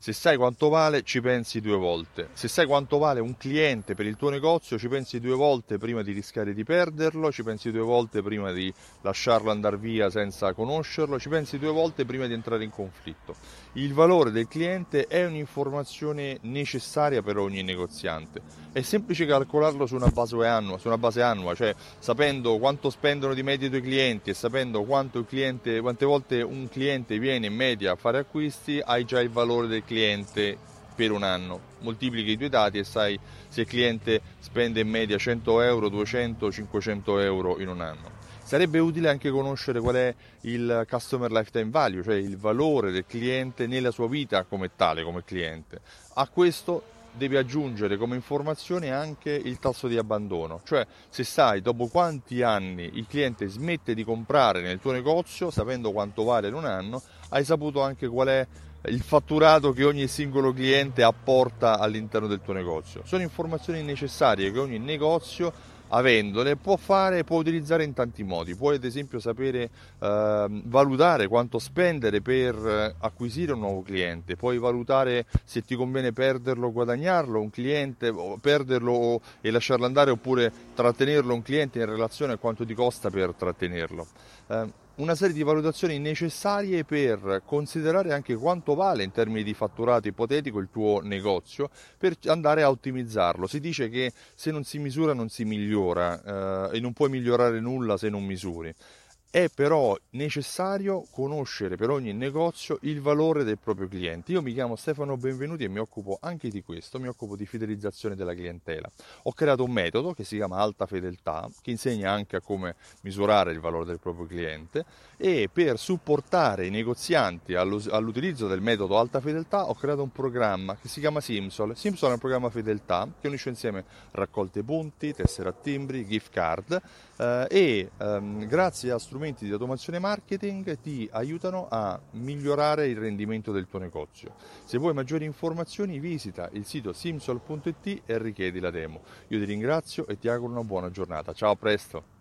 Se sai quanto vale, ci pensi due volte. Se sai quanto vale un cliente per il tuo negozio, ci pensi due volte prima di rischiare di perderlo, ci pensi due volte prima di lasciarlo andare via senza conoscerlo, ci pensi due volte prima di entrare in conflitto. Il valore del cliente è un'informazione necessaria per ogni negoziante. È semplice calcolarlo su una base annua, su una base annua cioè sapendo quanto spendono di media i tuoi clienti e sapendo cliente, quante volte un cliente viene in media a fare acquisti, hai già il valore del cliente per un anno. Moltiplichi i due dati e sai se il cliente spende in media 100 euro, 200, 500 euro in un anno. Sarebbe utile anche conoscere qual è il customer lifetime value, cioè il valore del cliente nella sua vita come tale, come cliente. A questo devi aggiungere come informazione anche il tasso di abbandono, cioè se sai dopo quanti anni il cliente smette di comprare nel tuo negozio, sapendo quanto vale in un anno, hai saputo anche qual è il fatturato che ogni singolo cliente apporta all'interno del tuo negozio. Sono informazioni necessarie che ogni negozio avendole può fare può utilizzare in tanti modi. Puoi ad esempio sapere eh, valutare quanto spendere per eh, acquisire un nuovo cliente. Puoi valutare se ti conviene perderlo o guadagnarlo un cliente perderlo e lasciarlo andare oppure trattenerlo un cliente in relazione a quanto ti costa per trattenerlo. Eh, una serie di valutazioni necessarie per considerare anche quanto vale in termini di fatturato ipotetico il tuo negozio per andare a ottimizzarlo. Si dice che se non si misura non si migliora eh, e non puoi migliorare nulla se non misuri. È però necessario conoscere per ogni negozio il valore del proprio cliente. Io mi chiamo Stefano Benvenuti e mi occupo anche di questo, mi occupo di fidelizzazione della clientela. Ho creato un metodo che si chiama Alta Fedeltà, che insegna anche a come misurare il valore del proprio cliente e per supportare i negozianti all'utilizzo del metodo Alta Fedeltà ho creato un programma che si chiama Simsol. Simsol è un programma fedeltà che unisce insieme raccolte punti, tessere a timbri, gift card eh, e ehm, grazie a strumenti strumenti di automazione marketing ti aiutano a migliorare il rendimento del tuo negozio. Se vuoi maggiori informazioni visita il sito simsol.it e richiedi la demo. Io ti ringrazio e ti auguro una buona giornata. Ciao, a presto!